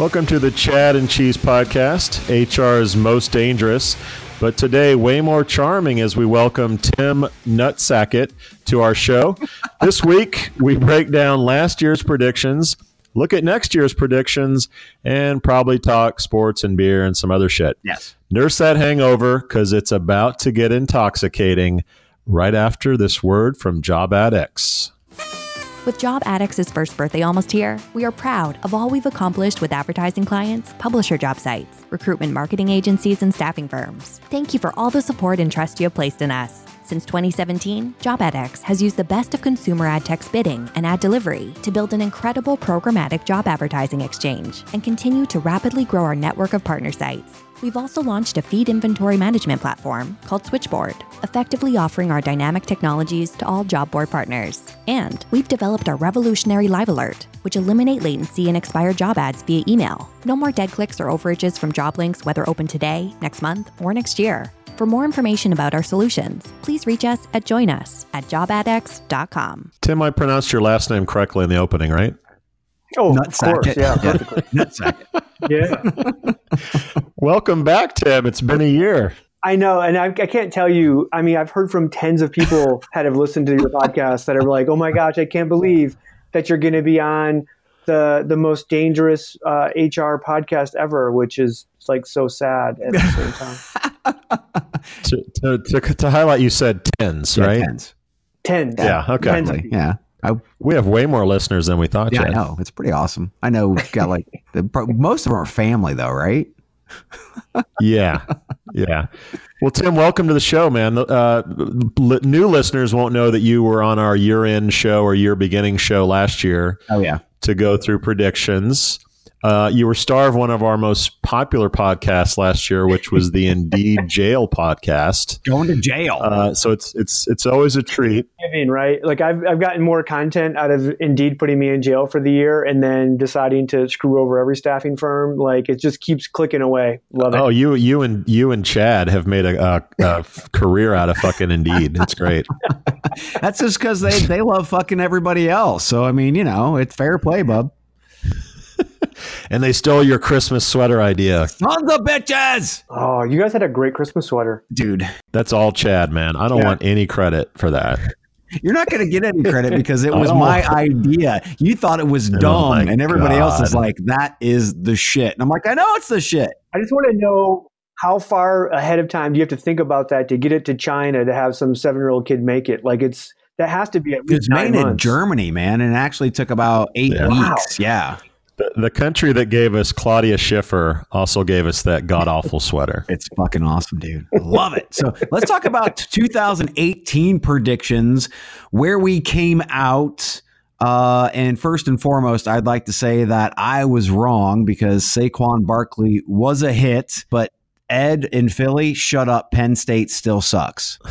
Welcome to the Chad and Cheese Podcast, HR's most dangerous, but today way more charming as we welcome Tim Nutsackett to our show. this week, we break down last year's predictions, look at next year's predictions, and probably talk sports and beer and some other shit. Yes. Nurse that hangover because it's about to get intoxicating right after this word from JobAdX. With JobAdX' first birthday almost here, we are proud of all we've accomplished with advertising clients, publisher job sites, recruitment marketing agencies, and staffing firms. Thank you for all the support and trust you have placed in us. Since 2017, JobAdX has used the best of consumer ad tech's bidding and ad delivery to build an incredible programmatic job advertising exchange and continue to rapidly grow our network of partner sites. We've also launched a feed inventory management platform called Switchboard, effectively offering our dynamic technologies to all job board partners. And we've developed our revolutionary Live Alert, which eliminate latency and expired job ads via email. No more dead clicks or overages from job links, whether open today, next month, or next year. For more information about our solutions, please reach us at join us at jobadx.com. Tim, I pronounced your last name correctly in the opening, right? Oh, Nut of course, sacket. yeah, Yeah. perfectly. Nutsack. yeah. Welcome back, Tim. It's been a year. I know, and I, I can't tell you. I mean, I've heard from tens of people that have listened to your podcast that are like, "Oh my gosh, I can't believe that you're going to be on the the most dangerous uh, HR podcast ever," which is like so sad at the same time. To, to, to, to highlight, you said tens, Yeah, right? tens. Tens, Yeah, okay. Tens of Definitely. people. Yeah. I, We have way more listeners than we thought, yeah, I know. It's pretty awesome. I know we've got like the, most of them are family though, right? Yeah, yeah. Well, Tim, welcome to the show, man. Uh, li- new listeners won't know that you were on our year-end show or year-beginning show last year Oh yeah. to go through predictions. Uh, you were star of one of our most popular podcasts last year, which was the Indeed Jail podcast. Going to jail. Uh, so it's it's it's always a treat. Giving, right? Like I've I've gotten more content out of Indeed putting me in jail for the year, and then deciding to screw over every staffing firm. Like it just keeps clicking away. Love it. Oh, you you and you and Chad have made a, a, a career out of fucking Indeed. It's great. That's just because they, they love fucking everybody else. So I mean, you know, it's fair play, bub. And they stole your Christmas sweater idea. Sons of bitches, Oh, you guys had a great Christmas sweater. dude. That's all Chad, man. I don't Yeah. want any credit for that. You're not going to get any credit because it was Oh. my idea. You thought it was Oh, dumb, my and everybody else is like, "That is the shit." And I'm like, "I know it's the shit." I just want to know how far ahead of time do you have to think about that to get it to China to have some seven year old kid make it? Like it's that has to be at least was nine made in. Germany, man, and it actually took about eight Yeah. Wow. weeks. Yeah, The, the country that gave us Claudia Schiffer also gave us that god awful sweater. it's fucking awesome, dude. Love it. So let's talk about 2018 predictions, where we came out. Uh, and first and foremost, I'd like to say that I was wrong because Saquon Barkley was a hit, but Ed in Philly, shut up. Penn State still sucks.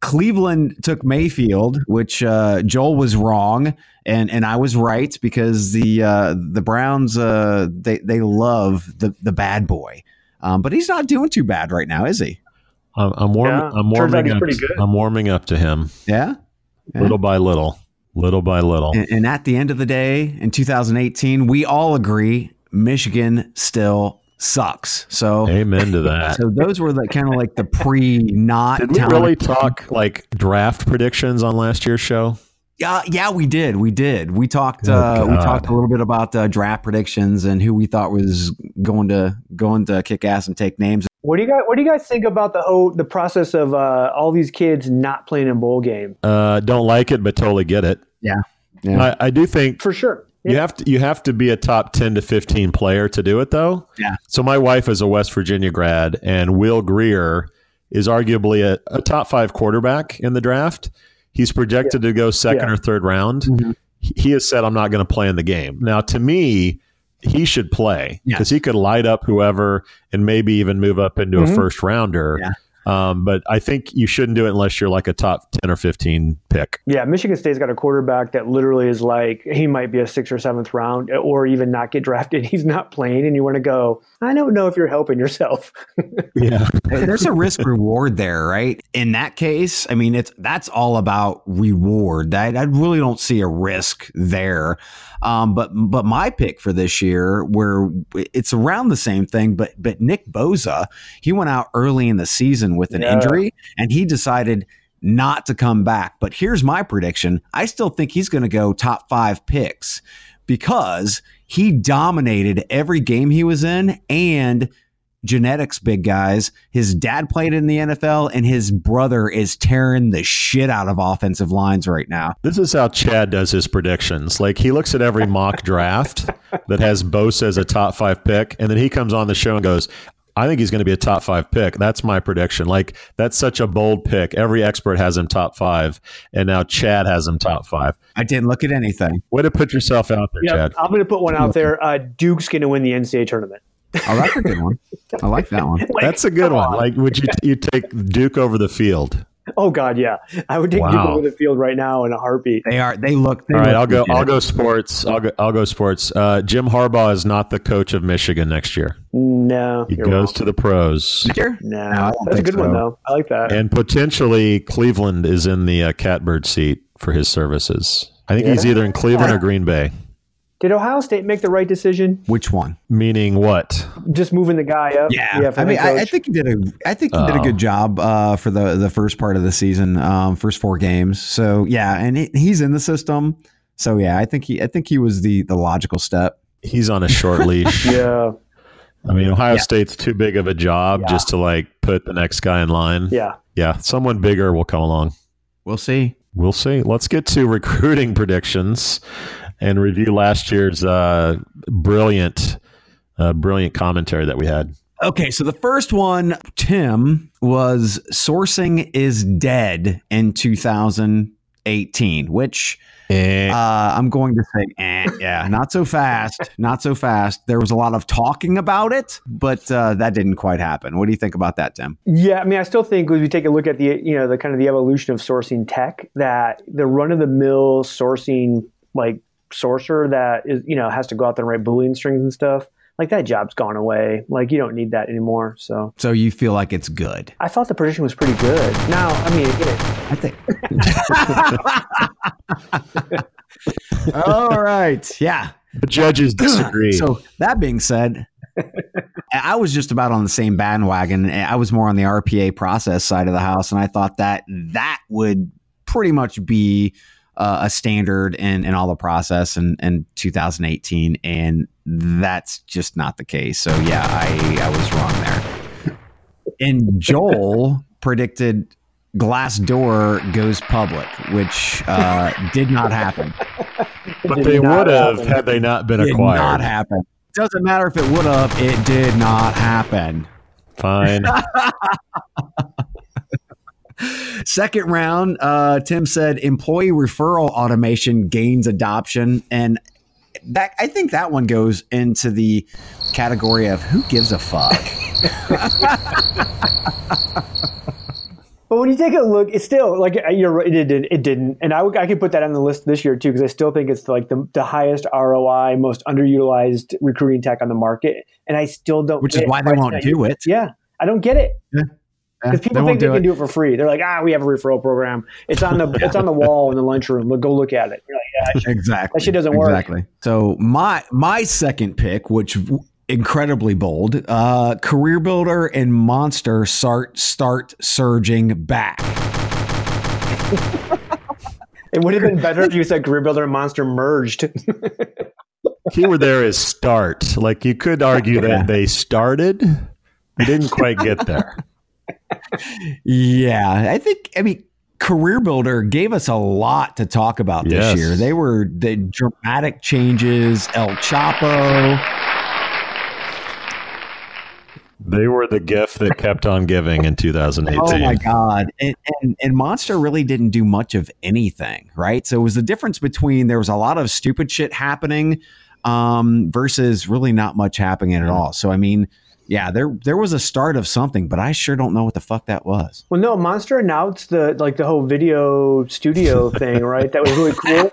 Cleveland took Mayfield, which uh, Joel was wrong, and and I was right because the uh, the Browns uh, they they love the the bad boy, um, but he's not doing too bad right now, is he? I'm, I'm warming. Yeah. I'm warming up. pretty good. I'm warming up to him Yeah. Yeah. little by little, little by little. And, and at the end of the day, in 2018, we all agree Michigan still sucks. So. Amen to that. So those were the kind of like the pre not Did we really talk like draft predictions on last year's show? Yeah, yeah, we did. We did. We talked. Oh, uh, we talked a little bit about uh, draft predictions and who we thought was going to going to kick ass and take names. What do you guys What do you guys think about the whole the process of uh, all these kids not playing in bowl game? Uh, don't like it, but totally get it. Yeah. Yeah. I, I do think For sure. You have to you have to be a top ten to fifteen player to do it, though. Yeah. So my wife is a West Virginia grad, and Will Grier is arguably a, a top five quarterback in the draft. He's projected to go second Yeah. or third round. Mhm. He- has said, "I'm not going to play in the game." Now, to me, he should play because he could light up whoever and maybe even move up into Mhm. a first rounder. Yeah. Um, but I think you shouldn't do it unless you're like a top 10 or 15 pick. Yeah, Michigan State's got a quarterback that literally is like he might be a sixth or seventh round, or even not get drafted. He's not playing, and you want to go. I don't know if you're helping yourself. Yeah. There's a risk reward there, right? In that case, I mean, it's that's all about reward. I, I really don't see a risk there. Um, but but my pick for this year, where it's around the same thing, but but Nick Bosa, he went out early in the season with an Yeah. injury, and he decided not to come back. But here's my prediction: I still think he's going to go top five picks because he dominated every game he was in, and genetics big guys. His dad played in the NFL, and his brother is tearing the shit out of offensive lines right now. This is how Chad does his predictions. Like he looks at every mock draft that has Bosa as a top five pick, and then he comes on the show and goes, I think he's going to be a top five pick. That's my prediction. Like that's such a bold pick. Every expert has him top five, and now Chad has him top five. I didn't look at anything. Way to put yourself out there, Yeah, Chad. I'm going to put one out there. Uh, Duke's going to win the NCAA tournament. Oh, that's a good one. I like that one. Like, That's a good one. on. Like, would you you take Duke over the field? oh God, yeah, I would take Duke over the field right now in a heartbeat. They are. They look. They All right, look I'll go. legit. I'll go sports. I'll go. I'll go sports. Uh, Jim Harbaugh is not the coach of Michigan next year. No, He goes wrong. to the pros, Here? No, No, I don't that's a think good one though. I like that. and potentially Cleveland is in the uh, catbird seat for his services. I think he's either in Cleveland or Green Bay. Did Ohio State make the right decision? Which one? Meaning what? Just moving the guy up? Yeah. I mean, I, I think he did a. I think he did a Oh. good job uh, for the the first part of the season, um, first four games. So yeah, and he, he's in the system. So yeah, I think he. I think he was the the logical step. He's on a short leash. Yeah, I mean, Ohio Yeah. State's too big of a job Yeah. just to like put the next guy in line. yeah. Yeah, someone bigger will come along. We'll see. We'll see. Let's get to recruiting predictions and review last year's uh, brilliant, uh, brilliant commentary that we had. Okay, so the first one, Tim, was sourcing is dead in 2018, which Eh, uh, I'm going to say, eh, yeah, not so fast, not so fast. There was a lot of talking about it, but uh, that didn't quite happen. What do you think about that, Tim? Yeah, I mean, I still think when we take a look at the you know the kind of the evolution of sourcing tech, that the run of the mill sourcing like sourcer that is you know has to go out there and write boolean strings and stuff, like that job's gone away. Like you don't need that anymore. So So you feel like it's good? I thought the prediction was pretty good. Now, I mean, again, I think. All right, yeah. the judges disagree. So that being said, I was just about on the same bandwagon. I was more on the RPA process side of the house, and I thought that that would pretty much be uh, a standard in, in all the process in, in 2018, and that's just not the case. So yeah, I, I was wrong there. And Joel predicted Glassdoor goes public, which uh, did not happen. but did they would have happen. had they not been did acquired. not happen. Doesn't matter if it would have. It did not happen. Fine. Second round, uh, Tim said employee referral automation gains adoption, and that I think that one goes into the category of who gives a fuck. But when you take a look, it's still like uh, you're right. It did. It didn't, and I, I could put that on the list this year too because I still think it's like the, the highest ROI, most underutilized recruiting tech on the market, and I still don't. Which is get why they won't do it. Yeah, I don't get it Yeah, because people won't think they do can it. do it for free. They're like, ah, we have a referral program. It's on the it's on the wall in the lunchroom. Look, go look at it. You're like, yeah, Exactly. That shit doesn't work. Exactly. So my my second pick, which incredibly bold, uh, career builder and monster start start surging back. it would have been better if you said career builder and monster merged. Keyword there is start. Like you could argue Yeah. that they started, they didn't quite get there. Yeah, I think. I mean, Career Builder gave us a lot to talk about this Yes. year. They were the dramatic changes, El Chapo. They were the gift that kept on giving in 2018. Oh my God! And, and and Monster really didn't do much of anything, right? So it was the difference between there was a lot of stupid shit happening. um, versus really not much happening at all. So I mean, yeah, there there was a start of something, but I sure don't know what the fuck that was. Well, no, Monster announced the like the whole video studio thing, right? That was really cool.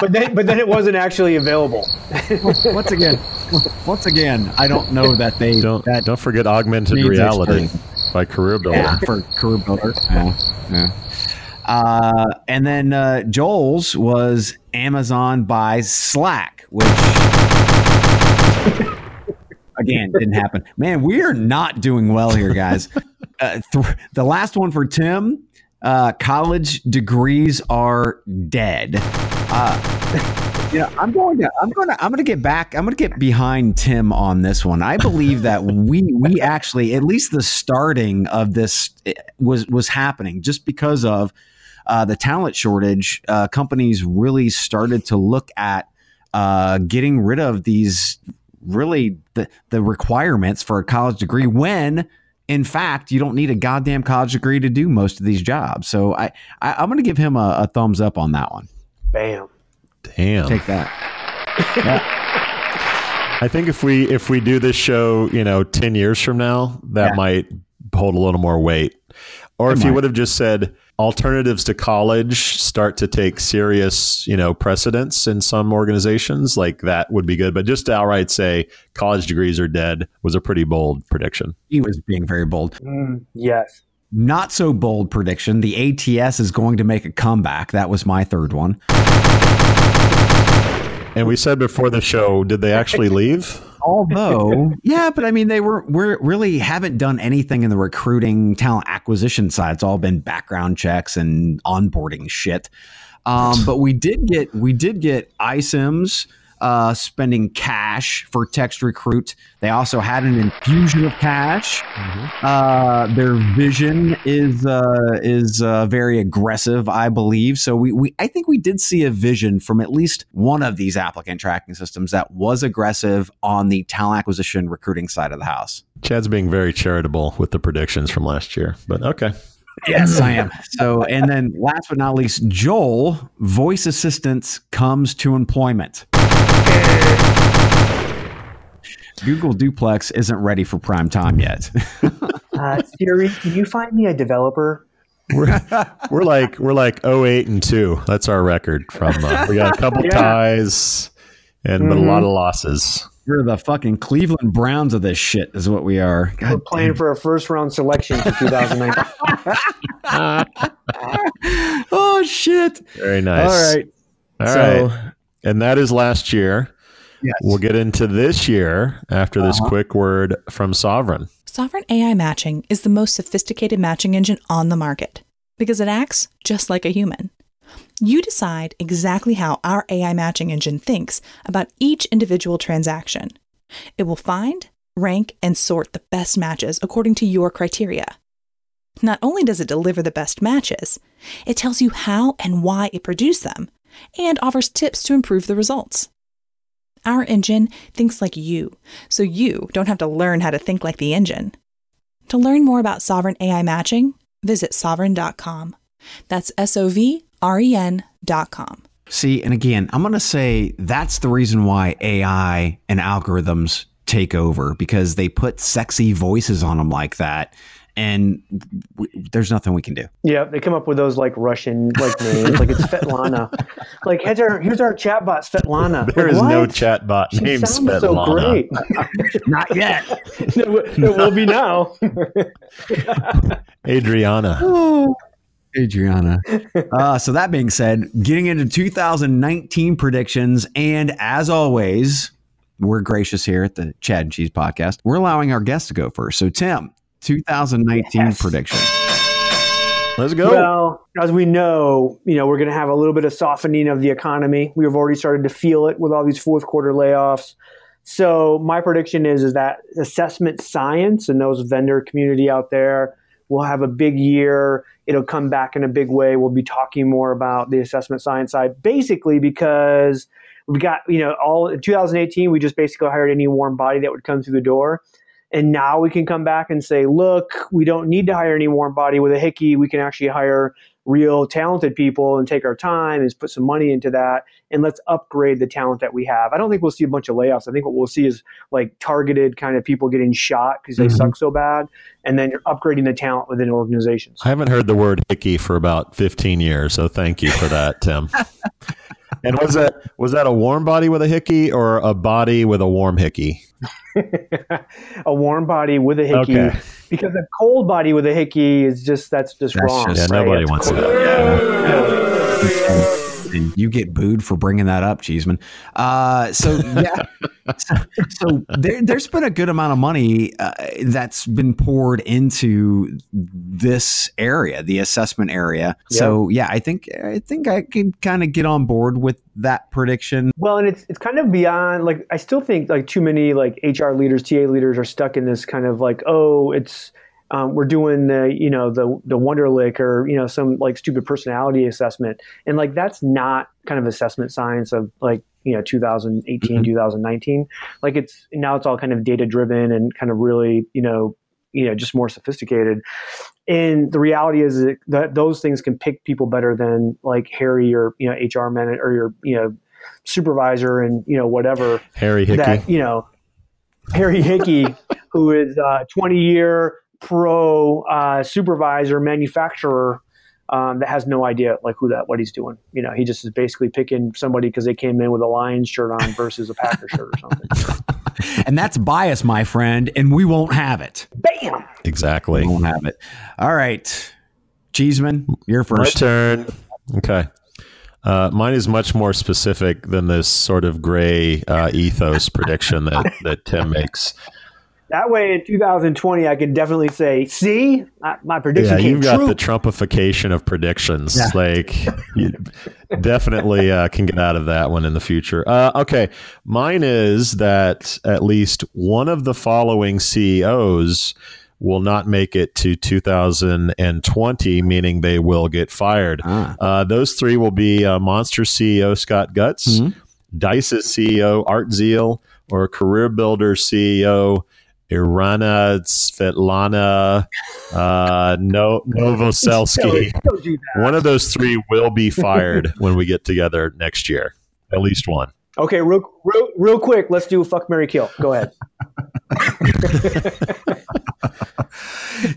But then, but then it wasn't actually available. once again, once again, I don't know that they Don't that don't forget augmented reality explaining. by Career Builder. yeah, for career builder. Yeah, yeah. Uh, and then uh, Joel's was Amazon buys Slack, which again didn't happen. Man, we are not doing well here, guys. Uh, th- the last one for Tim. Uh, college degrees are dead. Uh, you know, I'm going to, I'm going to, I'm going to get back. I'm going to get behind Tim on this one. I believe that we, we actually, at least the starting of this eh, was was happening just because of uh, the talent shortage. Uh, companies really started to look at uh, getting rid of these really the the requirements for a college degree when in fact you don't need a goddamn college degree to do most of these jobs so i, I i'm going to give him a, a thumbs up on that one Bam. Damn. take that I think if we if we do this show, you know, ten years from now, that Yeah. might hold a little more weight. Or It if you would have just said alternatives to college start to take serious, you know, precedence in some organizations, like that would be good. But just to outright say college degrees are dead was a pretty bold prediction. he was being very bold Mm, yes. not so bold prediction the ats is going to make a comeback that was my third one And we said before the show, did they actually leave? Although yeah but i mean they were we're really haven't done anything in the recruiting talent acquisition side. It's all been background checks and onboarding shit. Um, but we did get we did get iCIMS uh, spending cash for TextRecruit they also had an infusion of cash uh, their vision is uh, is uh, very aggressive, I believe. So we, we I think we did see a vision from at least one of these applicant tracking systems that was aggressive on the talent acquisition recruiting side of the house. Chad's being very charitable with the predictions from last year. But okay. Yes, I am. So, and then last but not least, Joel, voice assistance comes to employment. Google Duplex isn't ready for prime time yet. Uh, Siri, can you find me a developer? We're, we're like we're like 08 and 2. That's our record from uh, we got a couple Yeah. ties and but a lot of losses. We're the fucking Cleveland Browns of this shit, is what we are. We're God playing for a first round selection for 2019. oh shit! Very nice. All right, All so right. And that is last year. yes. We'll get into this year after this Uh-huh. quick word from Sovren. Sovren AI Matching is the most sophisticated matching engine on the market because it acts just like a human. You decide exactly how our AI matching engine thinks about each individual transaction. It will find, rank, and sort the best matches according to your criteria. Not only does it deliver the best matches, it tells you how and why it produced them and offers tips to improve the results. Our engine thinks like you, so you don't have to learn how to think like the engine. To learn more about Sovren AI matching, visit sovren.com. That's S O V R E N.com. see, and again, I'm gonna say that's the reason why AI and algorithms take over because they put sexy voices on them like that, and w- there's nothing we can do. yeah, they come up with those like Russian like names, like it's Svetlana. Like here's our here's our chatbot Svetlana. There Like, is no what? chatbot She named sounds Svetlana. so great. Not yet. it will- it will be now. Adriana. Adriana. Uh, so that being said, getting into 2019 predictions, and as always, we're gracious here at the Chad and Cheese Podcast. We're allowing our guests to go first. So Tim, 2019 Yes. prediction. Let's go. Well, as we know, you know, we're going to have a little bit of softening of the economy. We have already started to feel it with all these fourth quarter layoffs. So my prediction is is that assessment science and those vendor community out there will have a big year. It'll come back in a big way. We'll be talking more about the assessment science side, basically because we got you know all in 2018 we just basically hired any warm body that would come through the door. And now we can come back and say, look, we don't need to hire any warm body with a hickey. We can actually hire real talented people and take our time and put some money into that and let's upgrade the talent that we have. I don't think we'll see a bunch of layoffs. I think what we'll see is like targeted kind of people getting shot because they mm-hmm. suck so bad, and then you're upgrading the talent within organizations. I haven't heard the word hickey for about 15 years, so thank you for that, Tim. and was that was that a warm body with a hickey or a body with a warm hickey? a warm body with a hickey. Okay. Because a cold body with a hickey is just that's just that's wrong. Just, yeah, right? nobody wants cold. that. Yeah and you get booed for bringing that up, Cheeseman. Uh, so yeah, so, so there, has been a good amount of money uh, that's been poured into this area, the assessment area. Yeah. So yeah, I think I think I can kind of get on board with that prediction. Well, and it's it's kind of beyond like I still think like too many like HR leaders, TA leaders are stuck in this kind of like oh it's um, we're doing the you know the the Wonderlic or you know some like stupid personality assessment, and like that's not kind of assessment science of like you know 2018 mm-hmm. 2019 like it's now it's all kind of data driven and kind of really you know you know just more sophisticated. And the reality is that those things can pick people better than like harry or you know hr man or your you know supervisor and you know whatever harry hickey. that, you know harry hickey who is uh, 20 year pro uh, supervisor manufacturer um, that has no idea like who that what he's doing. You know, he just is basically picking somebody because they came in with a Lions shirt on versus a Packer shirt or something. and that's bias, my friend, and we won't have it. Bam. Exactly. We won't have it. All right, Cheeseman, your first My turn. Okay. Uh, mine is much more specific than this sort of gray uh, ethos prediction that, that Tim makes. That way, in 2020, I can definitely say, "See, my, prediction yeah, came you've got the Trumpification of predictions. Yeah. Like, you definitely uh, can get out of that one in the future." Uh, okay, mine is that at least one of the following CEOs will not make it to 2020, meaning they will get fired. Ah. Uh, those three will be uh, Monster CEO Scott Gutz, mm-hmm. Dice's CEO Art Zeile, or Career Builder CEO Irina Svetlana uh, no, Novoselsky. one of those three will be fired when we get together next year. At least one. Okay, real, real, real quick. Let's do a fuck Mary Kill. Go ahead.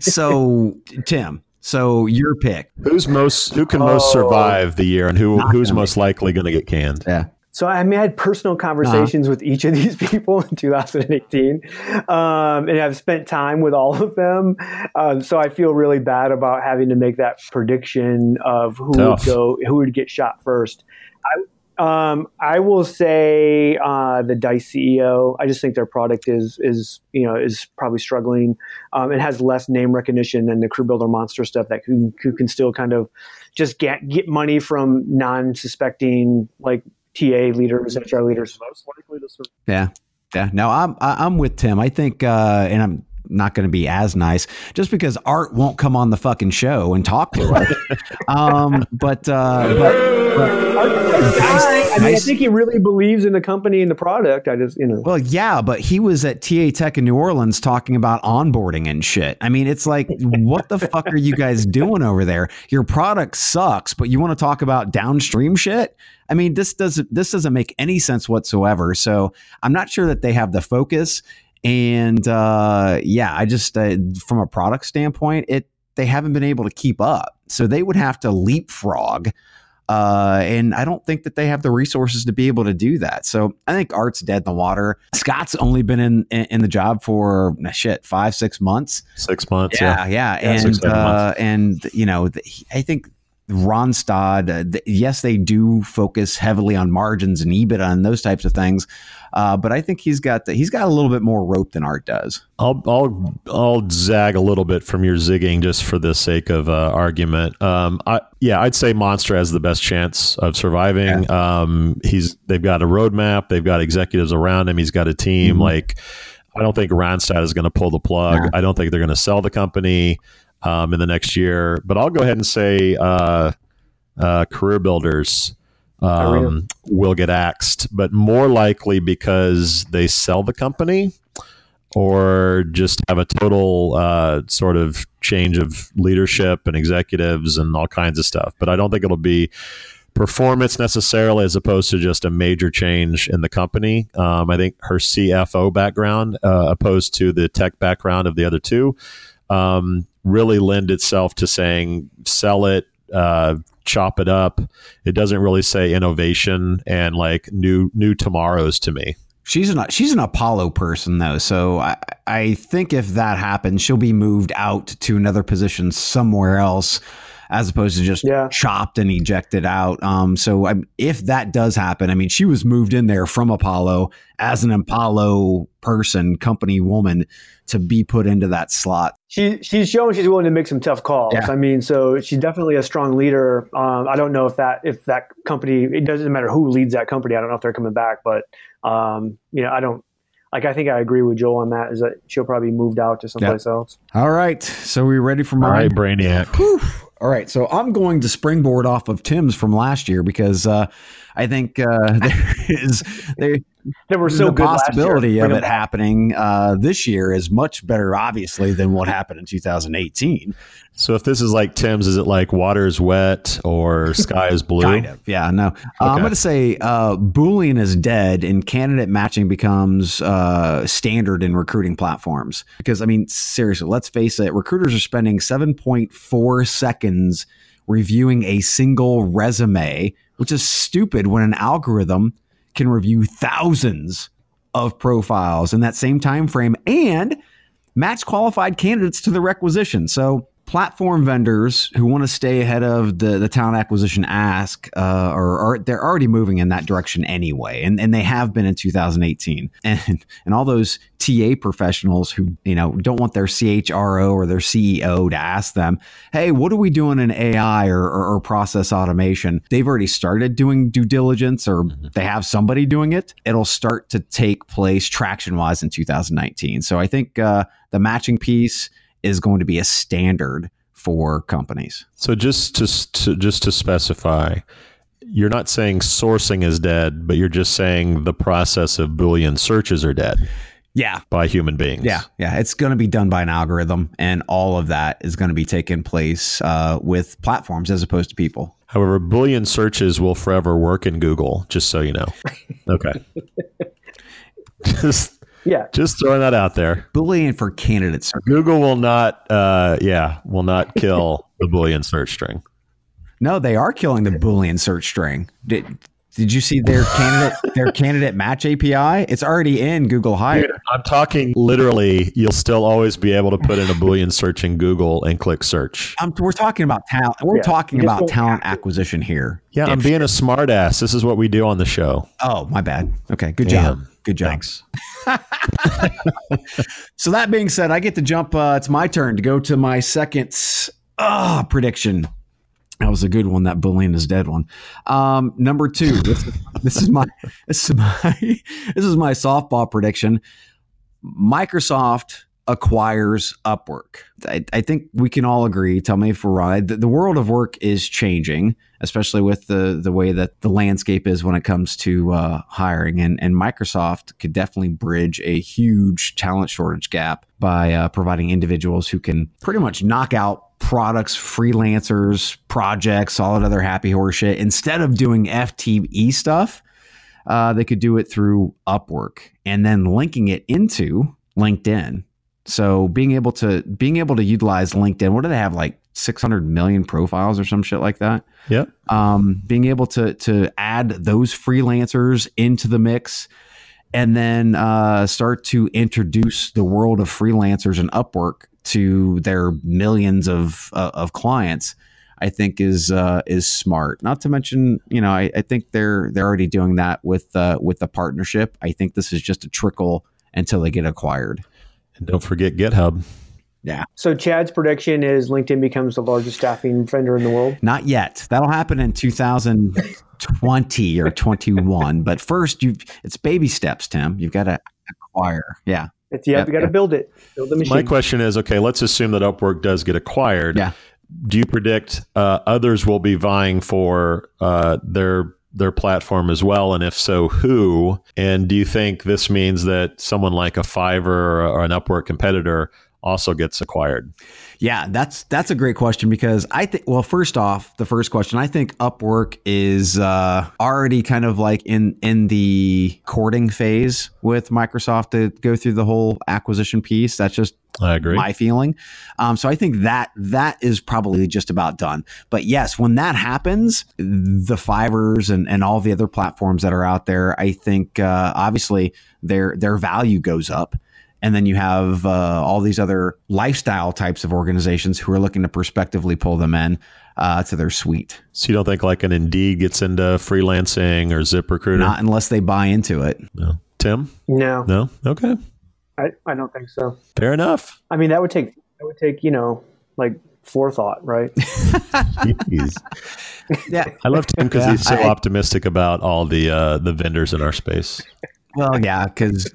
so, Tim. So your pick. Who's most? Who can most oh. survive the year, and who who's most likely going to get canned? Yeah. So I mean, I had personal conversations uh-huh. with each of these people in 2018, um, and I've spent time with all of them. Um, so I feel really bad about having to make that prediction of who Tough. would go, who would get shot first. I, um, I will say uh, the Dice CEO. I just think their product is is you know is probably struggling. Um, it has less name recognition than the Career Builder Monster stuff that can, can still kind of just get get money from non-suspecting like TA leaders, HR leaders. Most likely to serve. Yeah, yeah. No, I'm I'm with Tim. I think, uh, and I'm not going to be as nice just because Art won't come on the fucking show and talk to us. um, but, uh, but, but I, mean, I think he really believes in the company and the product. I just, you know. Well, yeah, but he was at TA Tech in New Orleans talking about onboarding and shit. I mean, it's like, what the fuck are you guys doing over there? Your product sucks, but you want to talk about downstream shit? I mean, this doesn't this doesn't make any sense whatsoever. So I'm not sure that they have the focus. And uh, yeah, I just uh, from a product standpoint, it they haven't been able to keep up. So they would have to leapfrog. Uh, and I don't think that they have the resources to be able to do that. So I think Art's dead in the water. Scott's only been in in, in the job for shit five six months. Six months. Yeah, yeah, yeah. yeah and uh, and you know, I think Randstad, uh, th- yes, they do focus heavily on margins and EBITDA and those types of things, uh, but I think he's got the, he's got a little bit more rope than Art does. I'll I'll I'll zag a little bit from your zigging just for the sake of uh, argument. Um, I yeah, I'd say Monster has the best chance of surviving. Yeah. Um, he's they've got a roadmap, they've got executives around him, he's got a team. Mm-hmm. Like I don't think Randstad is going to pull the plug. Yeah. I don't think they're going to sell the company um, in the next year. But I'll go ahead and say uh, uh, career builders um, will get axed, but more likely because they sell the company. or just have a total uh, sort of change of leadership and executives and all kinds of stuff. But I don't think it'll be performance necessarily as opposed to just a major change in the company. Um, I think her CFO background, uh, opposed to the tech background of the other two, um, really lend itself to saying sell it, uh, chop it up. It doesn't really say innovation and like new new tomorrows to me. She's an she's an Apollo person though, so I, I think if that happens, she'll be moved out to another position somewhere else as opposed to just Yeah. chopped and ejected out. Um, so I, if that does happen, I mean, she was moved in there from Apollo as an Apollo person, company woman, to be put into that slot. she she's shown she's willing to make some tough calls. Yeah. I mean, so she's definitely a strong leader. Um, I don't know if that if that company it doesn't matter who leads that company. I don't know if they're coming back, but um, you know, I don't like. I think I agree with Joel on that. Is that she'll probably be moved out to someplace else. All right, so we ready for All mine? right, Brainiac. All right, so I'm going to springboard off of Tim's from last year because uh, I think uh, there is there, They were so the good possibility of it happening uh, this year is much better, obviously, than what happened in 2018. So if this is like Tim's, is it like water's wet or sky is blue? Kind of, yeah. No, uh, I'm going to say uh, Boolean is dead, and candidate matching becomes uh, standard in recruiting platforms. Because I mean, seriously, let's face it, recruiters are spending 7.4 seconds reviewing a single resume, which is stupid when an algorithm can review thousands of profiles in that same time frame and match qualified candidates to the requisition. So platform vendors who want to stay ahead of the, the talent acquisition ask uh, are, are they're already moving in that direction anyway and, and they have been in 2018 and and all those TA professionals who you know don't want their CHRO or their CEO to ask them hey what are we doing in AI or, or, or process automation? They've already started doing due diligence or they have somebody doing it. It'll start to take place traction wise in 2019 so I think uh, the matching piece is going to be a standard for companies. So just to, to just to specify, you're not saying sourcing is dead, but you're just saying the process of Boolean searches are dead Yeah. by human beings. Yeah, yeah, it's going to be done by an algorithm, and all of that is going to be taking place uh, with platforms as opposed to people. However, Boolean searches will forever work in Google. Just so you know. Okay. just Yeah, just throwing that out there. Boolean for candidates. Google will not. Uh, yeah, will not kill the Boolean search string. No, they are killing the Boolean search string. Did Did you see their candidate their candidate match API? It's already in Google Hire. I'm talking literally. You'll still always be able to put in a Boolean search in Google and click search. I'm, we're talking about talent. We're Yeah, talking about talent acquisition here. Yeah, I'm being a smartass. This is what we do on the show. Oh, my bad. Okay, good Damn. job. Good job. Thanks. So that being said, I get to jump. Uh, it's my turn to go to my second uh, prediction. That was a good one. That Boolean is dead one. Um, number two. This, this is my this is my this is my softball prediction. Microsoft acquires Upwork. I, I think we can all agree. Tell me if we're right. The, the world of work is changing, especially with the the way that the landscape is when it comes to uh, hiring. And and Microsoft could definitely bridge a huge talent shortage gap by uh, providing individuals who can pretty much knock out products, freelancers, projects, all that other happy horse shit. Instead of doing FTE stuff, uh, they could do it through Upwork and then linking it into LinkedIn. So being able to being able to utilize LinkedIn, what do they have like 600 million profiles or some shit like that? Yeah. Um, being able to to add those freelancers into the mix and then uh, start to introduce the world of freelancers and Upwork to their millions of uh, of clients. I think is uh, is smart. Not to mention, you know, I, I think they're they're already doing that with uh, with the partnership. I think this is just a trickle until they get acquired. And don't forget GitHub. Yeah. So Chad's prediction is LinkedIn becomes the largest staffing vendor in the world. Not yet. That'll happen in 2020 or 21. But first, you it's baby steps, Tim. You've got to acquire. Yeah. It's yeah, Yep, you got to yep. build it, build the machine. My question is okay, let's assume that Upwork does get acquired. Yeah. Do you predict uh, others will be vying for uh, their their platform as well? And if so, who? And do you think this means that someone like a Fiverr or an Upwork competitor also gets acquired? Yeah, that's that's a great question because I think well, first off, the first question, I think Upwork is uh, already kind of like in in the courting phase with Microsoft to go through the whole acquisition piece. That's just I agree. my feeling. Um, so I think that that is probably just about done. But yes, when that happens, the Fiverrs and, and all the other platforms that are out there, I think uh, obviously their their value goes up. And then you have uh, all these other lifestyle types of organizations who are looking to prospectively pull them in uh, to their suite. So you don't think like an Indeed gets into freelancing or ZipRecruiter? Not unless they buy into it. No. Tim? No, No. Okay. I, I don't think so. Fair enough. I mean, that would take that would take you know like forethought, right? Jeez. Yeah. I love Tim because Yeah, he's so I- optimistic about all the uh, the vendors in our space. Well, yeah, because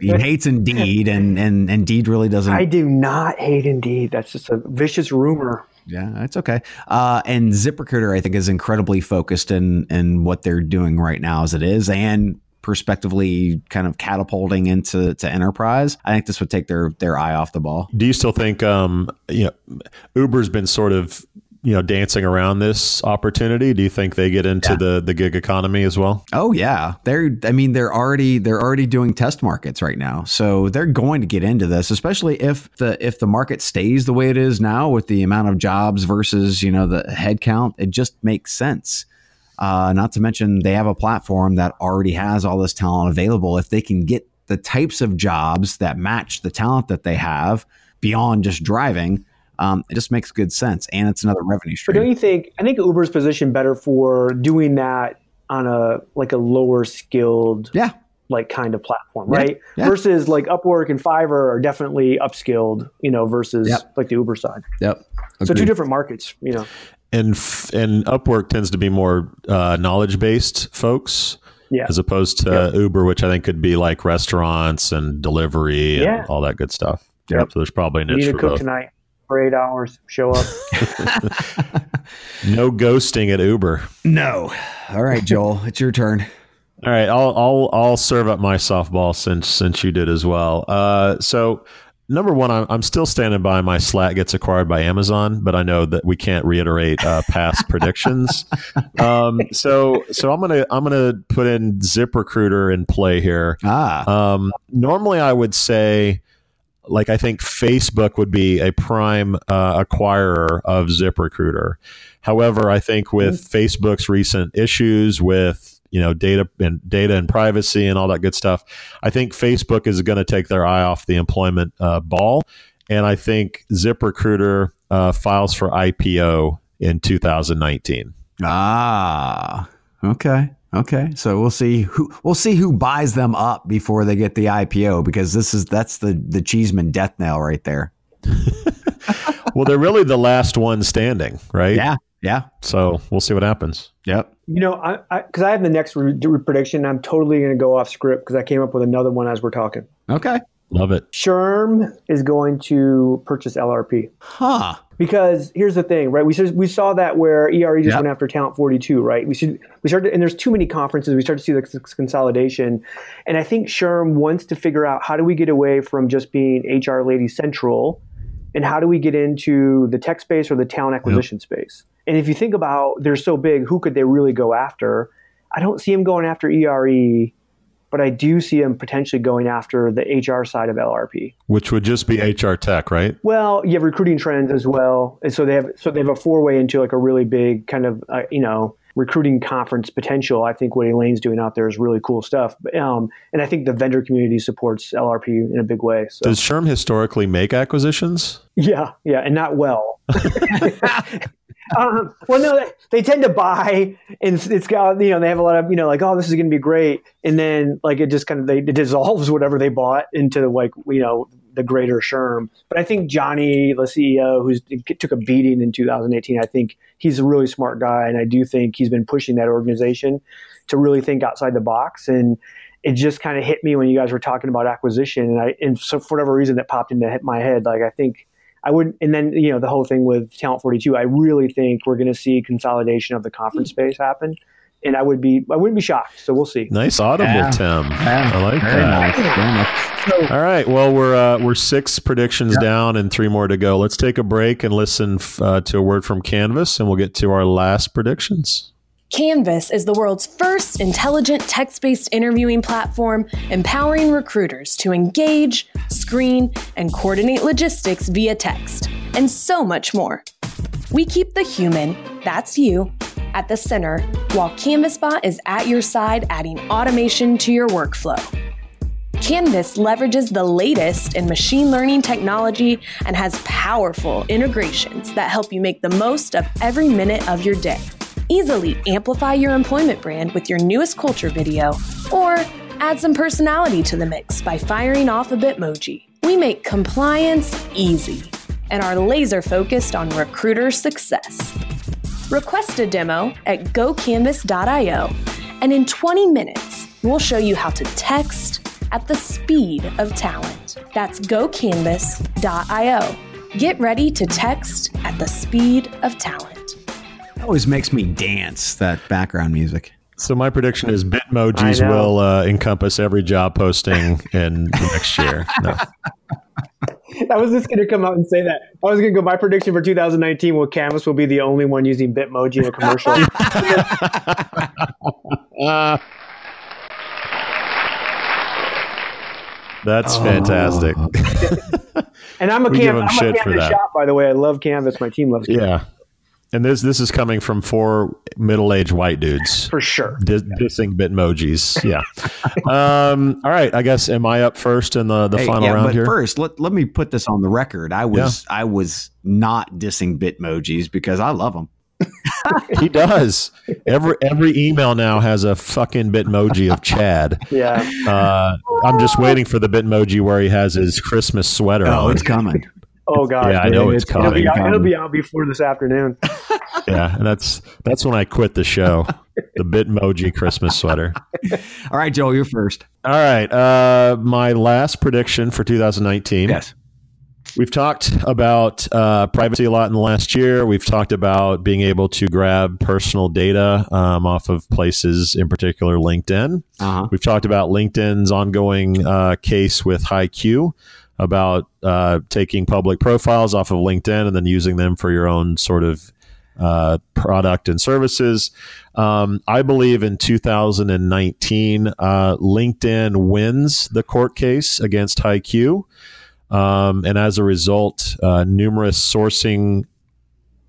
he hates Indeed, and and Indeed really doesn't. I do not hate Indeed. That's just a vicious rumor. Yeah, it's okay. Uh, and ZipRecruiter, I think, is incredibly focused in in what they're doing right now as it is, and prospectively kind of catapulting into to enterprise. I think this would take their their eye off the ball. Do you still think um, you know Uber's been sort of you know dancing around this opportunity? Do you think they get into Yeah. the the gig economy as well? Oh yeah, they're. I mean, they're already they're already doing test markets right now, so they're going to get into this, especially if the if the market stays the way it is now with the amount of jobs versus you know the headcount. It just makes sense. Uh, not to mention they have a platform that already has all this talent available. If they can get the types of jobs that match the talent that they have beyond just driving, um, it just makes good sense, and it's another revenue stream. But don't you think? I think Uber's positioned better for doing that on a like a lower skilled Yeah, like kind of platform, Yeah, right? yeah. Versus like Upwork and Fiverr are definitely upskilled, you know, versus Yep. like the Uber side. yep. So two different markets, you know. And f- and Upwork tends to be more uh, knowledge based folks. Yeah. As opposed to Uber, which I think could be like restaurants and delivery and Yeah. all that good stuff. Yep. So there's probably a You niche need to for cook both. tonight for eight hours. Show up. No ghosting at Uber. No. All right, Joel, it's your turn. All right, I'll I'll I'll serve up my softball since since you did as well. Uh, so number one, I'm, I'm still standing by my Slack gets acquired by Amazon, but I know that we can't reiterate uh, past predictions. Um, so so I'm gonna I'm gonna put in ZipRecruiter in play here. Ah, Um, normally, I would say, like, I think Facebook would be a prime uh, acquirer of ZipRecruiter. However, I think with Facebook's recent issues with you know data and data and privacy and all that good stuff, I think Facebook is going to take their eye off the employment uh, ball, and I think ZipRecruiter uh, files for IPO in 2019. ah, okay, okay. So we'll see who we'll see who buys them up before they get the IPO because this is that's the the Cheeseman death knell right there. well, they're really the last one standing, right? Yeah, yeah, So we'll see what happens. yep. You know, I because I, have the next re- re- prediction. I'm totally going to go off script because I came up with another one as we're talking. Okay, Love it. SHRM is going to purchase LRP huh? Because here's the thing, right? We saw, we saw that where ERE just Yep. went after Talent 42, right? We should we started and there's too many conferences. We started to see the consolidation, and I think SHRM wants to figure out how do we get away from just being HR Lady Central, and how do we get into the tech space or the talent acquisition space? And if you think about they're so big, who could they really go after? I don't see him going after ERE, but I do see them potentially going after the HR side of LRP. Which would just be HR tech, right? Well, you have recruiting trends as well, and so they have so they have a four way into like a really big kind of uh, you know recruiting conference potential. I think what Elaine's doing out there is really cool stuff, um, and I think the vendor community supports LRP in a big way. So Does SHRM historically make acquisitions? yeah, yeah, and not well. um, well, no, they, tend to buy, and it's, got you know they have a lot of you know like oh this is going to be great, and then like it just kind of they it dissolves whatever they bought into like you know the greater SHRM. But I think Johnny, the CEO, who's took a beating in 2018, I think he's a really smart guy, and I do think he's been pushing that organization to really think outside the box and. It just kind of hit me when you guys were talking about acquisition, and I and so for whatever reason that popped into my head. Like I think I would, and then you know the whole thing with Talent 42. I really think we're going to see consolidation of the conference space happen, and I would be I wouldn't be shocked. So we'll see. Nice audible, Yeah. Tim. Yeah, I like very that. nice. Very nice. All right. Well, we're uh, we're six predictions down and three more to go. Let's take a break and listen f- uh, to a word from Canvas, and we'll get to our last predictions. Canvas is the world's first intelligent text based interviewing platform empowering recruiters to engage, screen, and coordinate logistics via text, and so much more. We keep the human, that's you, at the center, while CanvasBot is at your side adding automation to your workflow. Canvas leverages the latest in machine learning technology and has powerful integrations that help you make the most of every minute of your day. Easily amplify your employment brand with your newest culture video, or add some personality to the mix by firing off a Bitmoji. We make compliance easy and are laser focused on recruiter success. Request a demo at gocanvas.io, and in 20 minutes, we'll show you how to text at the speed of talent. That's gocanvas.io. Get ready to text at the speed of talent. That always makes me dance. That background music. So my prediction is Bitmojis will uh, encompass every job posting in the next year. No. I was just going to come out and say that. I was going to go. My prediction for 2019 will Canvas will be the only one using Bitmoji in a commercial. That's fantastic. and I'm a We give Canvas, them I'm shit a for Canvas that. shop, by the way. I love Canvas. My team loves Canvas yeah. And this this is coming from four middle aged white dudes. for sure. Dis- dissing Bitmojis. Yeah. um, all right. I guess am I up first in the, the Hey, final yeah, round but here? first, let, let me put this on the record. I was I was not dissing Bitmojis because I love them. he does. Every every email now has a fucking Bitmoji of Chad. Yeah. Uh, I'm just waiting for the Bitmoji where he has his Christmas sweater Oh, on. it's coming. Oh God. Yeah, I know it's it'll be, coming. out, it'll be out before this afternoon. Yeah, and that's that's when I quit the show. The Bitmoji Christmas sweater. All right, Joel, you're first. All right. Uh, my last prediction for 2019. Yes. We've talked about uh, privacy a lot in the last year. We've talked about being able to grab personal data um, off of places, in particular LinkedIn. Uh-huh. We've talked about LinkedIn's ongoing uh, case with HiQ about uh, taking public profiles off of LinkedIn and then using them for your own sort of uh, product and services. Um, I believe in 2019, uh, LinkedIn wins the court case against HiQ. Um, and as a result, uh, numerous sourcing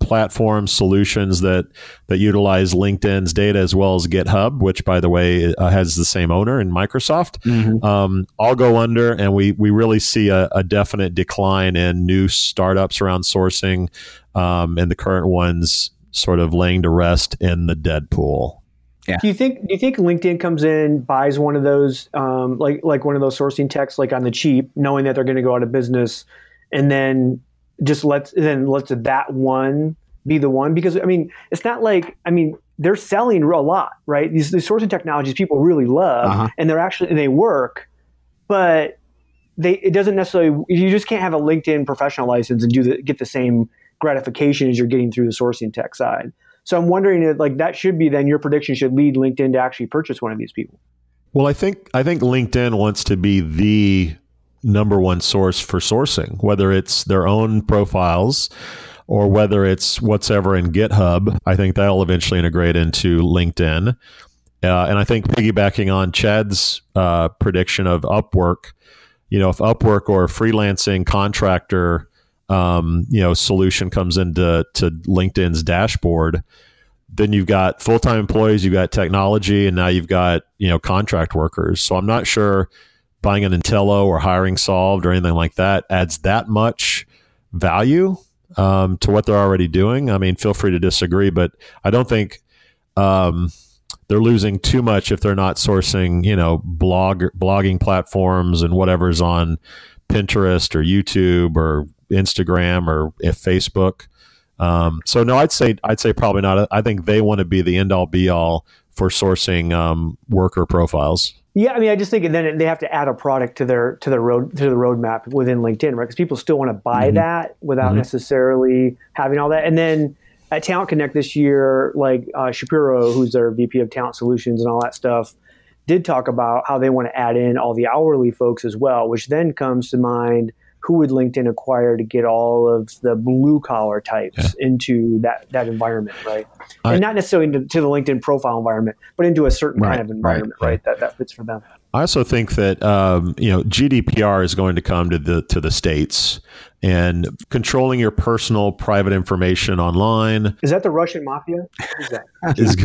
platform solutions that that utilize LinkedIn's data as well as GitHub, which by the way uh, has the same owner in Microsoft, um, all go under, and we we really see a, a definite decline in new startups around sourcing, um, and the current ones sort of laying to rest in the dead pool. Do you think? Do you think LinkedIn comes in, buys one of those, um, like like one of those sourcing techs, like on the cheap, knowing that they're going to go out of business, and then just let's then let's that one be the one? Because I mean, it's not like I mean they're selling a lot, right? These, these sourcing technologies people really love, Uh-huh. and they're actually and they work, but they it doesn't necessarily. You just can't have a LinkedIn professional license and do the get the same gratification as you're getting through the sourcing tech side. So I'm wondering if like that should be then your prediction should lead LinkedIn to actually purchase one of these people. Well, I think I think LinkedIn wants to be the number one source for sourcing, whether it's their own profiles or whether it's whatever in GitHub. I think that'll eventually integrate into LinkedIn. Uh, and I think piggybacking on Chad's uh, prediction of Upwork, you know, if Upwork or freelancing contractor, um, you know, solution comes into to LinkedIn's dashboard, then you've got full-time employees, you've got technology, and now you've got you know contract workers. So I'm not sure buying an Entelo or HiringSolved or anything like that adds that much value um, to what they're already doing. I mean, feel free to disagree, but I don't think um, they're losing too much if they're not sourcing you know blog blogging platforms and whatever's on Pinterest or YouTube or Instagram or if Facebook. Um, so no, I'd say I'd say probably not. I think they want to be the end all be all for sourcing um, worker profiles. Yeah, I mean, I just think and then they have to add a product to their to their road to the roadmap within LinkedIn, right? Because people still want to buy Mhm. that without Mhm. necessarily having all that. And then at Talent Connect this year, like uh, Shapiro, who's their VP of Talent Solutions and all that stuff, did talk about how they want to add in all the hourly folks as well, which then comes to mind who would LinkedIn acquire to get all of the blue collar types yeah. into that that environment, right? I, and not necessarily into to the LinkedIn profile environment, but into a certain right, kind of environment, right, right, That that fits for them. I also think that um, you know GDPR is going to come to the to the states and controlling your personal private information online. Is that the Russian mafia? Is that? is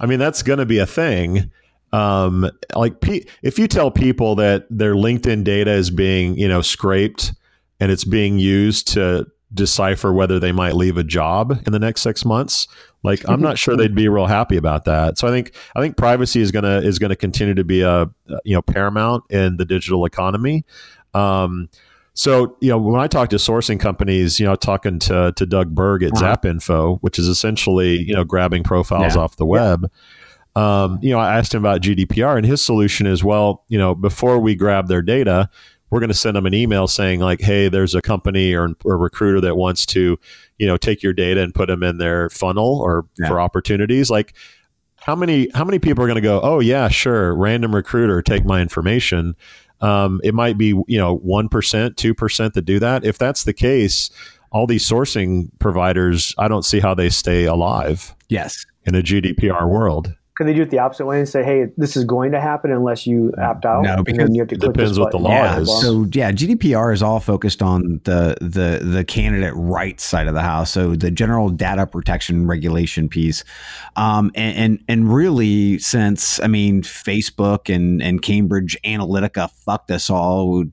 I mean, that's going to be a thing um, like pe- if you tell people that their LinkedIn data is being you know scraped and it's being used to decipher whether they might leave a job in the next six months like i'm not sure they'd be real happy about that so i think i think privacy is gonna is gonna continue to be a you know paramount in the digital economy um, so, you know, when I talk to sourcing companies, you know, talking to, to Doug Berg at uh-huh. ZapInfo, which is essentially, you know, grabbing profiles yeah. off the web, yeah um, you know, I asked him about GDPR, and his solution is, well, you know, before we grab their data, we're going to send them an email saying like, hey, there's a company or, or, a recruiter that wants to, you know, take your data and put them in their funnel or yeah. for opportunities. Like, how many how many people are going to go? Oh yeah, sure, random recruiter, take my information. Um, it might be you know one percent, two percent that do that. If that's the case, all these sourcing providers, I don't see how they stay alive. Yes, in a GDPR world. Can they do it the opposite way and say, "Hey, this is going to happen unless you opt out"? No, because you have to it depends what the law yeah, is. So yeah, GDPR is all focused on the the the candidate rights side of the house. So the general data protection regulation piece, um, and, and and really since I mean Facebook and and Cambridge Analytica fucked us all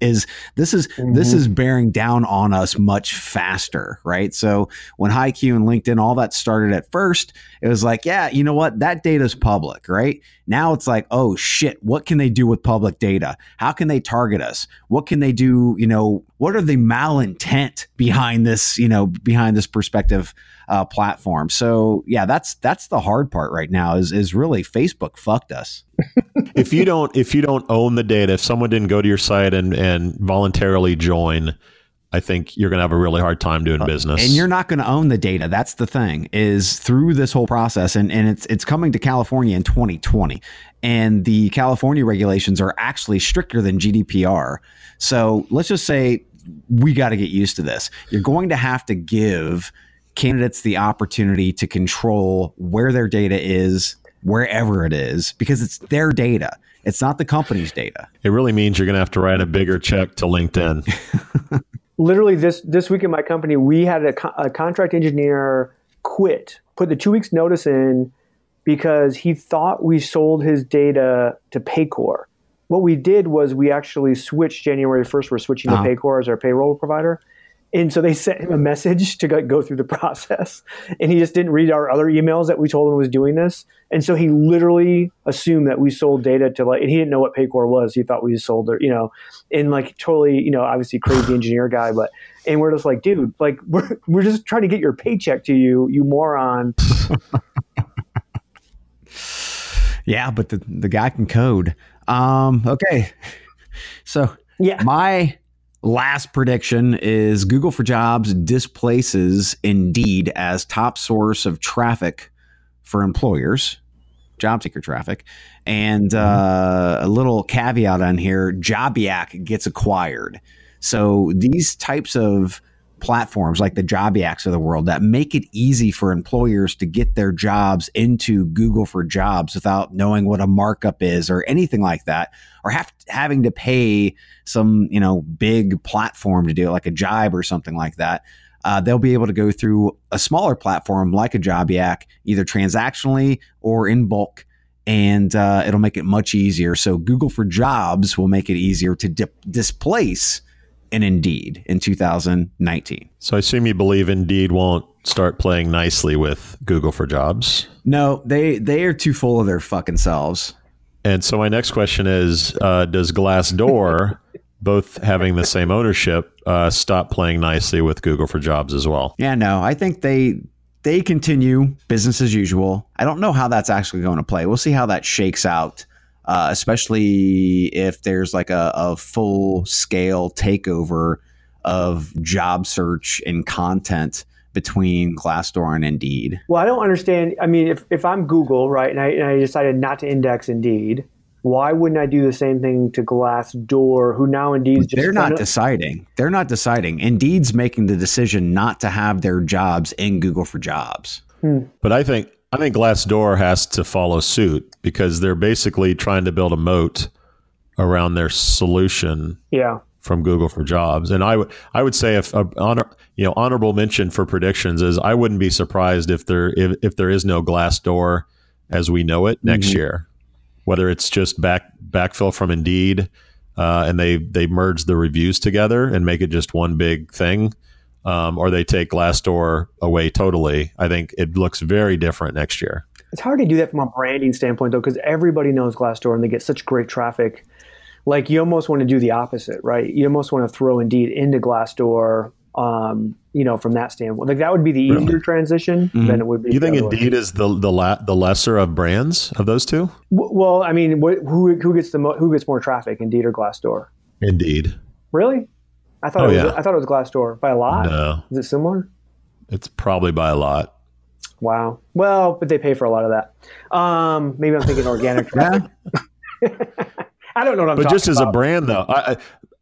is this is mm-hmm. this is bearing down on us much faster, right? So when HiQ and LinkedIn all that started at first, it was like, yeah, you know what? That data is public, right? Now it's like, oh shit, what can they do with public data? How can they target us? What can they do? You know, what are the malintent behind this? You know, behind this perspective uh, platform. So yeah, that's that's the hard part right now. Is is really Facebook fucked us. if you don't if you don't own the data, if someone didn't go to your site and and voluntarily join, I think you're going to have a really hard time doing uh, business. And you're not going to own the data. That's the thing. Is through this whole process, and and it's it's coming to California in 2020, and the California regulations are actually stricter than GDPR. So let's just say we got to get used to this. You're going to have to give candidates the opportunity to control where their data is, wherever it is, because it's their data. It's not the company's data. It really means you're going to have to write a bigger check to LinkedIn. Literally, this this week in my company, we had a, co- a contract engineer quit, put the two weeks notice in because he thought we sold his data to Paycor. What we did was we actually switched January 1st. We're switching uh-huh. to Paycor as our payroll provider. And so they sent him a message to go through the process. And he just didn't read our other emails that we told him was doing this. And so he literally assumed that we sold data to like, and he didn't know what Paycor was. He thought we sold it, you know, and like totally, you know, obviously crazy engineer guy. But, and we're just like, dude, like we're, we're just trying to get your paycheck to you, you moron. yeah, but the, the guy can code. Um, okay. So yeah, my Last prediction is Google for Jobs displaces Indeed as top source of traffic for employers, job seeker traffic. And mm-hmm. uh, a little caveat on here Jobiak gets acquired. So these types of platforms like the Jobiaks of the world that make it easy for employers to get their jobs into Google for Jobs without knowing what a markup is or anything like that, or have, having to pay some you know big platform to do it, like a Jibe or something like that. Uh, they'll be able to go through a smaller platform like a Jobiak, either transactionally or in bulk and uh, it'll make it much easier. So Google for Jobs will make it easier to di- displace and Indeed in 2019. So I assume you believe Indeed won't start playing nicely with Google for Jobs. No, they they are too full of their fucking selves. And so my next question is: uh, Does Glassdoor, both having the same ownership, uh, stop playing nicely with Google for Jobs as well? Yeah, no, I think they they continue business as usual. I don't know how that's actually going to play. We'll see how that shakes out uh, especially if there's like a, a full scale takeover of job search and content between Glassdoor and Indeed. Well, I don't understand. I mean, if, if I'm Google, right, and I, and I decided not to index Indeed, why wouldn't I do the same thing to Glassdoor, who now Indeed's just They're not fun- deciding. They're not deciding. Indeed's making the decision not to have their jobs in Google for Jobs. But I think I think Glassdoor has to follow suit because they're basically trying to build a moat around their solution Yeah. from Google for Jobs. And I would I would say if uh, honor you know honorable mention for predictions is I wouldn't be surprised if there if, if there is no Glassdoor as we know it next year, whether it's just back backfill from Indeed. Uh, and they they merge the reviews together and make it just one big thing, um, or they take Glassdoor away totally. I think it looks very different next year. It's hard to do that from a branding standpoint, though, because everybody knows Glassdoor and they get such great traffic. Like you almost want to do the opposite, right? You almost want to throw Indeed into Glassdoor, um, you know, from that standpoint. Like that would be the easier transition than it would be. You think other way. Indeed is the the la- the lesser of brands of those two? W- Well, I mean, wh- who who gets the mo- who gets more traffic, Indeed or Glassdoor? Indeed. Really? I thought Oh, it was, yeah. I thought it was Glassdoor by a lot. No, Is it similar? it's probably by a lot. Wow. Well, but they pay for a lot of that. Um, maybe I'm thinking organic traffic. I don't know what I'm But just as a brand, though, I, I-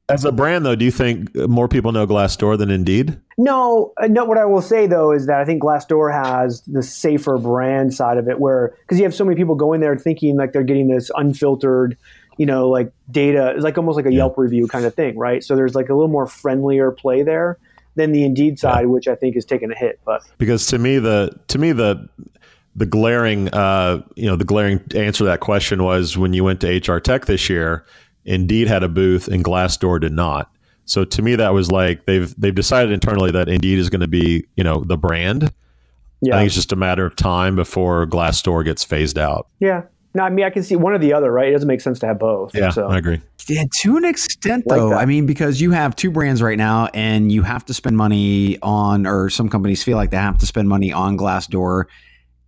as a brand, though, do you think more people know Glassdoor than Indeed? No, uh, no. What I will say though is that I think Glassdoor has the safer brand side of it, where because you have so many people going there thinking like they're getting this unfiltered, you know, like data, it's like almost like a Yelp review kind of thing, right? So there's like a little more friendlier play there than the Indeed side, which I think is taking a hit. But Because to me, the to me the the glaring uh, you know the glaring answer to that question was when you went to HR Tech this year, Indeed had a booth and Glassdoor did not. So to me, that was like they've they've decided internally that Indeed is going to be you know the brand. Yeah. I think it's just a matter of time before Glassdoor gets phased out. yeah. No, I mean I can see one or the other, right? It doesn't make sense to have both. Yeah, So I agree. Yeah, to an extent, though. that. I mean, because you have two brands right now, and you have to spend money on, or some companies feel like they have to spend money on Glassdoor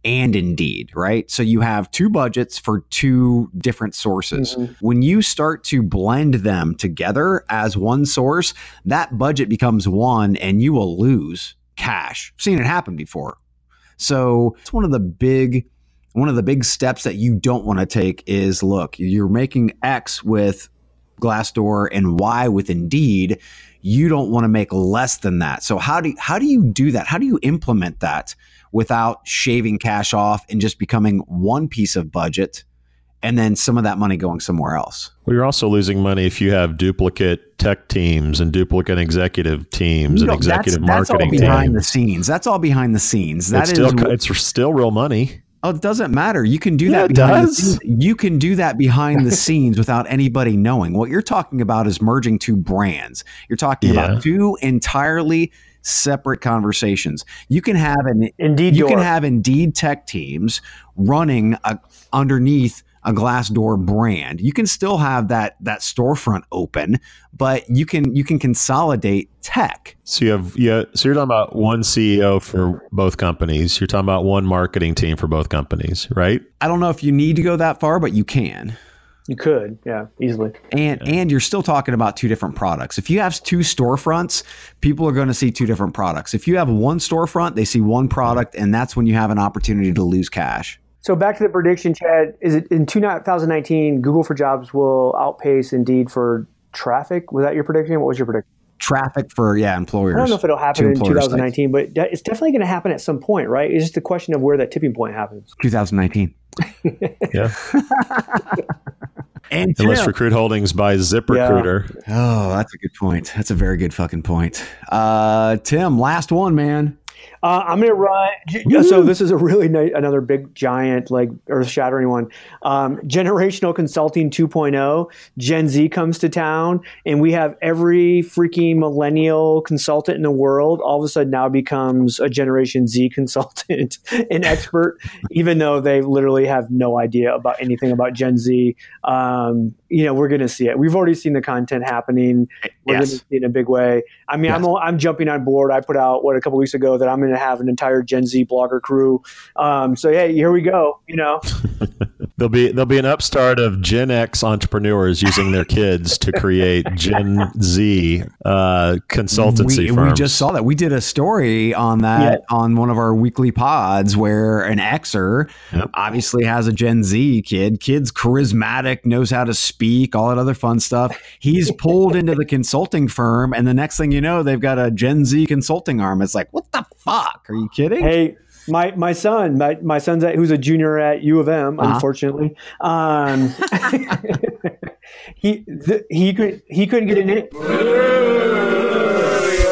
and Indeed, right? So you have two budgets for two different sources. Mhm. When you start to blend them together as one source, that budget becomes one, and you will lose cash. I've seen it happen before. So it's one of the big one of the big steps that you don't want to take is look, you're making X with Glassdoor and Y with Indeed. You don't want to make less than that. So how do how do you do that? How do you implement that without shaving cash off and just becoming one piece of budget and then some of that money going somewhere else? Well, you're also losing money if you have duplicate tech teams and duplicate executive teams You and executive that's, that's all marketing behind the scenes. That's all behind the scenes. That it's is still it's still real money. Oh, it doesn't matter. You can do Yeah, that it behind does. the scenes. You can do that behind the scenes without anybody knowing. What you're talking about is merging two brands. You're talking Yeah. about two entirely separate conversations. You can have an Indeed, you can have Indeed tech teams running a, underneath a Glassdoor brand. You can still have that that storefront open, but you can you can consolidate tech. So you have yeah. So you're talking about one CEO for both companies. You're talking about one marketing team for both companies, right? I don't know if you need to go that far, but you can. You could, yeah, easily. And and you're still talking about two different products. If you have two storefronts, people are going to see two different products. If you have one storefront, they see one product, and that's when you have an opportunity to lose cash. So back to the prediction, Chad. Is it in 2019? Google for Jobs will outpace Indeed for traffic. Was that your prediction? What was your prediction? Traffic for yeah employers. I don't know if it'll happen in employer sites. 2019, but it's definitely going to happen at some point, right? It's just a question of where that tipping point happens. 2019. Yeah. And Unless Tim- Recruit Holdings buys ZipRecruiter. oh, that's a good point. That's a very good fucking point. Uh, Tim, last one, man. Uh, I'm going to run. So this is a really nice, another big, giant, like earth-shattering one. Um, generational consulting 2.0. Gen Z comes to town, and we have every freaking millennial consultant in the world. All of a sudden, now becomes a Generation Z consultant, an expert, even though they literally have no idea about anything about Gen Z. Um, you know, we're going to see it. We've already seen the content happening. We're Yes. going to see it in a big way. I mean, I'm I'm jumping on board. I put out what a couple weeks ago that I'm going to have an entire Gen Z blogger crew. Um, so hey, here we go. You know, There'll be there'll be an upstart of Gen X entrepreneurs using their kids to create Gen Z uh, consultancy we, firms. we just saw that. We did a story on that on one of our weekly pods where an Xer Yep. obviously has a Gen Z kid. Kid's charismatic, knows how to speak, all that other fun stuff. He's pulled into the consulting firm, and the next thing you know, they've got a Gen Z consulting arm. It's like, what the fuck? Are you kidding? Hey, my my son, my, my son's at, who's a junior at U of M, Uh-huh. unfortunately. Um, he th- he could he couldn't get an in-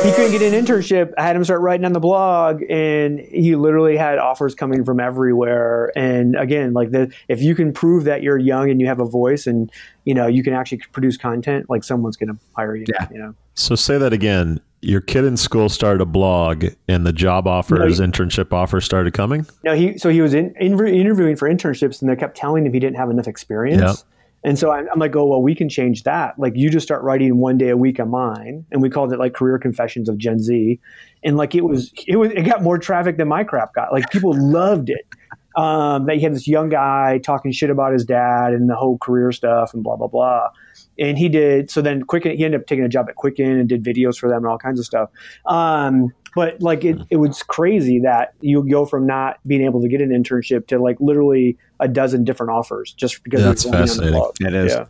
he couldn't get an internship. I had him start writing on the blog, and he literally had offers coming from everywhere. And again, like the if you can prove that you're young and you have a voice, and you know you can actually produce content, like someone's going to hire you. Yeah. You know. So say that again. Your kid in school started a blog, and the job offers, internship offers started coming. No, he so he was in, in, interviewing for internships, and they kept telling him he didn't have enough experience. Yep. And so I'm, I'm like, oh well, we can change that. Like, you just start writing one day a week on mine, and we called it like Career Confessions of Gen Z, and like it was, it was, it got more traffic than my crap got. Like people loved it. Um, that you had this young guy talking shit about his dad and the whole career stuff and blah blah blah. And he did so. Then Quicken, he ended up taking a job at Quicken and did videos for them and all kinds of stuff. Um, but like it, it was crazy that you go from not being able to get an internship to like literally a dozen different offers just because That's of going on the fascinating. It is. Yeah.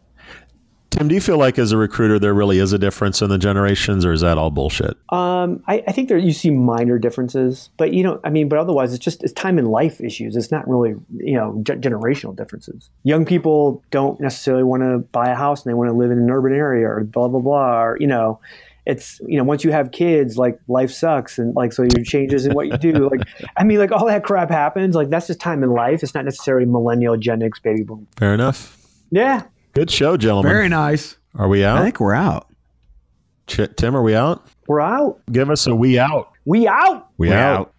Tim, do you feel like as a recruiter there really is a difference in the generations, or is that all bullshit? Um, I, I think there you see minor differences, but you know, I mean, but otherwise, it's just it's time and life issues. It's not really you know ge- generational differences. Young people don't necessarily want to buy a house and they want to live in an urban area or blah blah blah. Or you know, it's you know once you have kids, like life sucks and like so your changes in what you do. Like I mean, like all that crap happens. Like that's just time in life. It's not necessarily millennial, Gen X, baby boom. Fair enough. Yeah, Good show, gentlemen. Very nice. Are we out? I think we're out. Ch- Tim, are we out? we're out. Give us a we out. We out. We We're out.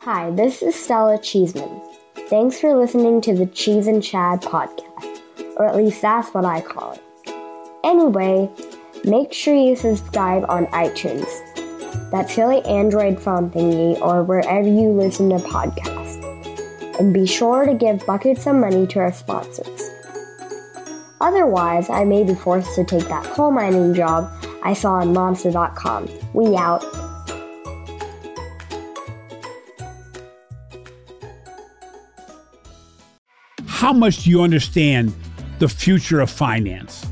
Hi, this is Stella Cheesman. Thanks for listening to the Cheese and Chad podcast, or at least that's what I call it. Anyway, make sure you subscribe on iTunes, that silly Android phone thingy, or wherever you listen to podcasts. And be sure to give buckets of money to our sponsors. Otherwise, I may be forced to take that coal mining job I saw on Monster.com. We out. How much do you understand the future of finance?